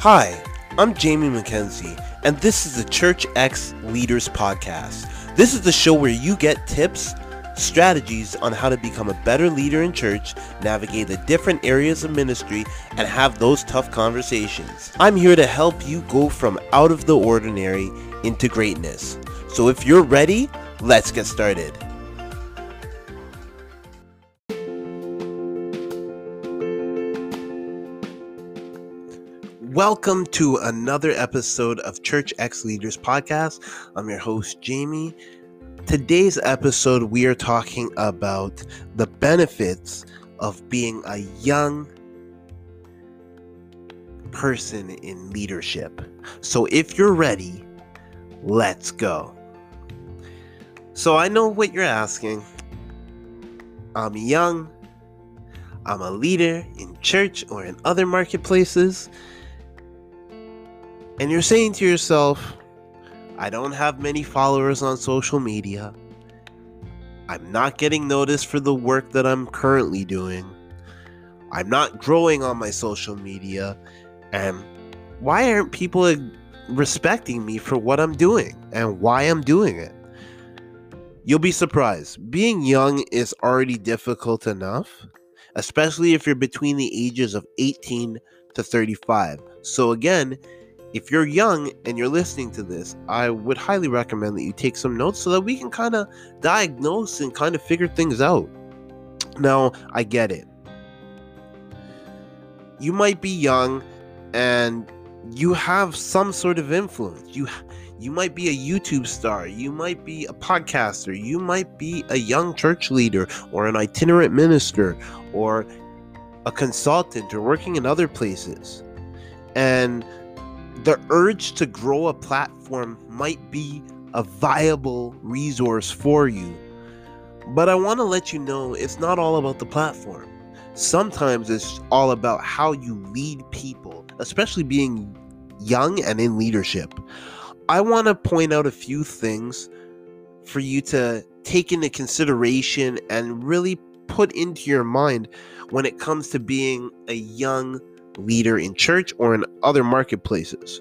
Hi, I'm Jamie McKenzie, and this is the Church X Leaders Podcast. This is the show where you get tips, strategies on how to become a better leader in church, navigate the different areas of ministry, and have those tough conversations. I'm here to help you go from out of the ordinary into greatness. So if you're ready, let's get started. Welcome to another episode of Church X Leaders Podcast. I'm your host, Jamie. Today's episode, we are talking about the benefits of being a young person in leadership. So, if you're ready, let's go. So, I know what you're asking. I'm young, I'm a leader in church or in other marketplaces and you're saying to yourself, I don't have many followers on social media. I'm not getting noticed for the work that I'm currently doing. I'm not growing on my social media. And why aren't people respecting me for what I'm doing and why I'm doing it? You'll be surprised. Being young is already difficult enough, especially if you're between the ages of 18 to 35. So, again, if you're young and you're listening to this, I would highly recommend that you take some notes so that we can kind of diagnose and kind of figure things out. Now, I get it. You might be young and you have some sort of influence. You you might be a YouTube star, you might be a podcaster, you might be a young church leader or an itinerant minister or a consultant or working in other places. And the urge to grow a platform might be a viable resource for you. But I want to let you know it's not all about the platform. Sometimes it's all about how you lead people, especially being young and in leadership. I want to point out a few things for you to take into consideration and really put into your mind when it comes to being a young leader in church or in other marketplaces.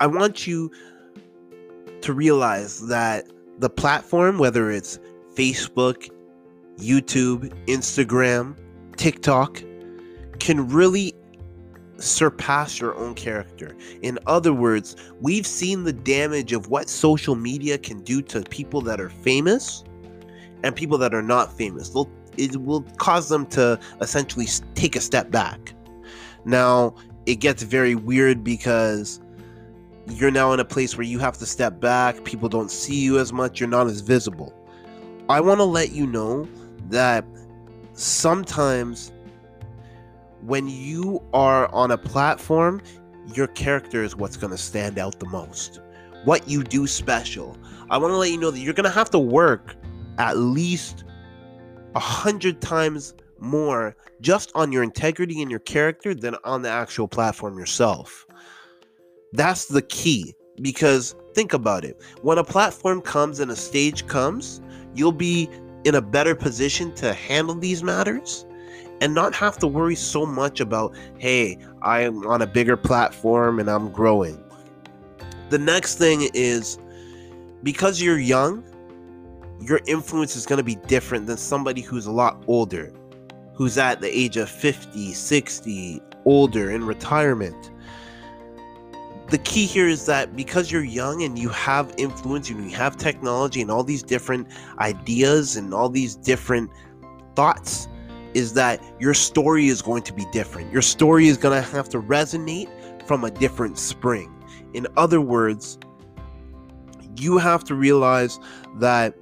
I want you to realize that the platform, whether it's Facebook, YouTube, Instagram, TikTok, can really surpass your own character. In other words, we've seen the damage of what social media can do to people that are famous and people that are not famous. They'll it will cause them to essentially take a step back. Now, it gets very weird because you're now in a place where you have to step back, people don't see you as much, you're not as visible. I want to let you know that sometimes when you are on a platform, your character is what's going to stand out the most. What you do special. I want to let you know that you're going to have to work at least a hundred times more just on your integrity and your character than on the actual platform yourself. That's the key because think about it. When a platform comes and a stage comes, you'll be in a better position to handle these matters and not have to worry so much about, hey, I'm on a bigger platform and I'm growing. The next thing is because you're young, your influence is going to be different than somebody who's a lot older, who's at the age of 50, 60, older in retirement. The key here is that because you're young and you have influence and you have technology and all these different ideas and all these different thoughts, is that your story is going to be different. Your story is going to have to resonate from a different spring. In other words, you have to realize that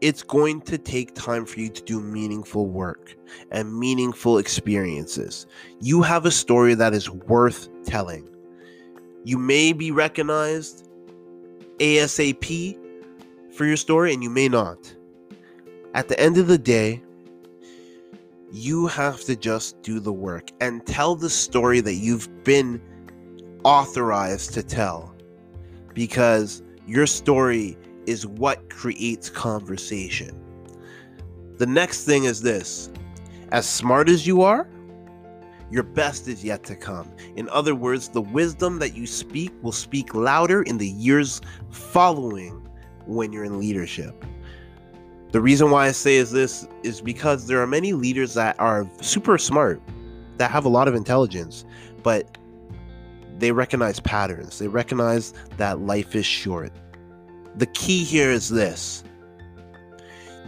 it's going to take time for you to do meaningful work and meaningful experiences. You have a story that is worth telling. You may be recognized ASAP for your story, and you may not. At the end of the day, you have to just do the work and tell the story that you've been authorized to tell because your story is what creates conversation. The next thing is this as smart as you are, your best is yet to come. In other words, the wisdom that you speak will speak louder in the years following when you're in leadership. The reason why I say is this is because there are many leaders that are super smart, that have a lot of intelligence, but they recognize patterns. They recognize that life is short. The key here is this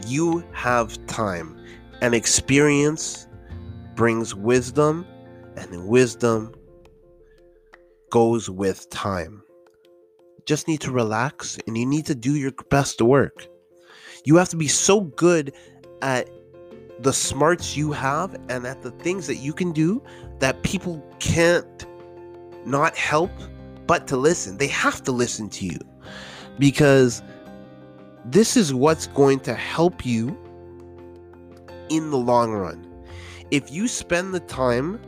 you have time, and experience brings wisdom, and wisdom goes with time. Just need to relax and you need to do your best work. You have to be so good at the smarts you have and at the things that you can do that people can't not help but to listen. They have to listen to you because this is what's going to help you in the long run. If you spend the time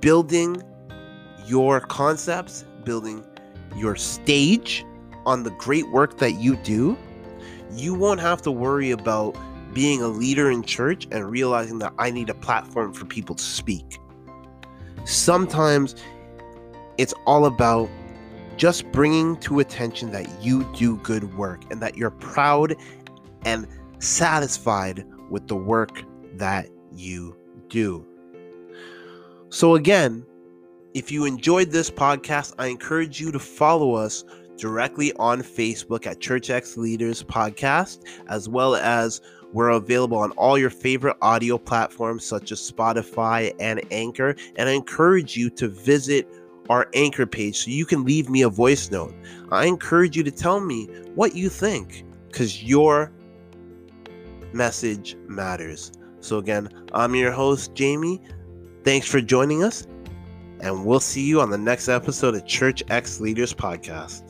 building your concepts, building your stage on the great work that you do, you won't have to worry about being a leader in church and realizing that I need a platform for people to speak. Sometimes it's all about just bringing to attention that you do good work and that you're proud and satisfied with the work that you do. So, again, if you enjoyed this podcast, I encourage you to follow us directly on Facebook at Church X Leaders Podcast, as well as we're available on all your favorite audio platforms such as Spotify and Anchor. And I encourage you to visit our Anchor page so you can leave me a voice note. I encourage you to tell me what you think because your message matters. So, again, I'm your host, Jamie. Thanks for joining us, and we'll see you on the next episode of Church X Leaders Podcast.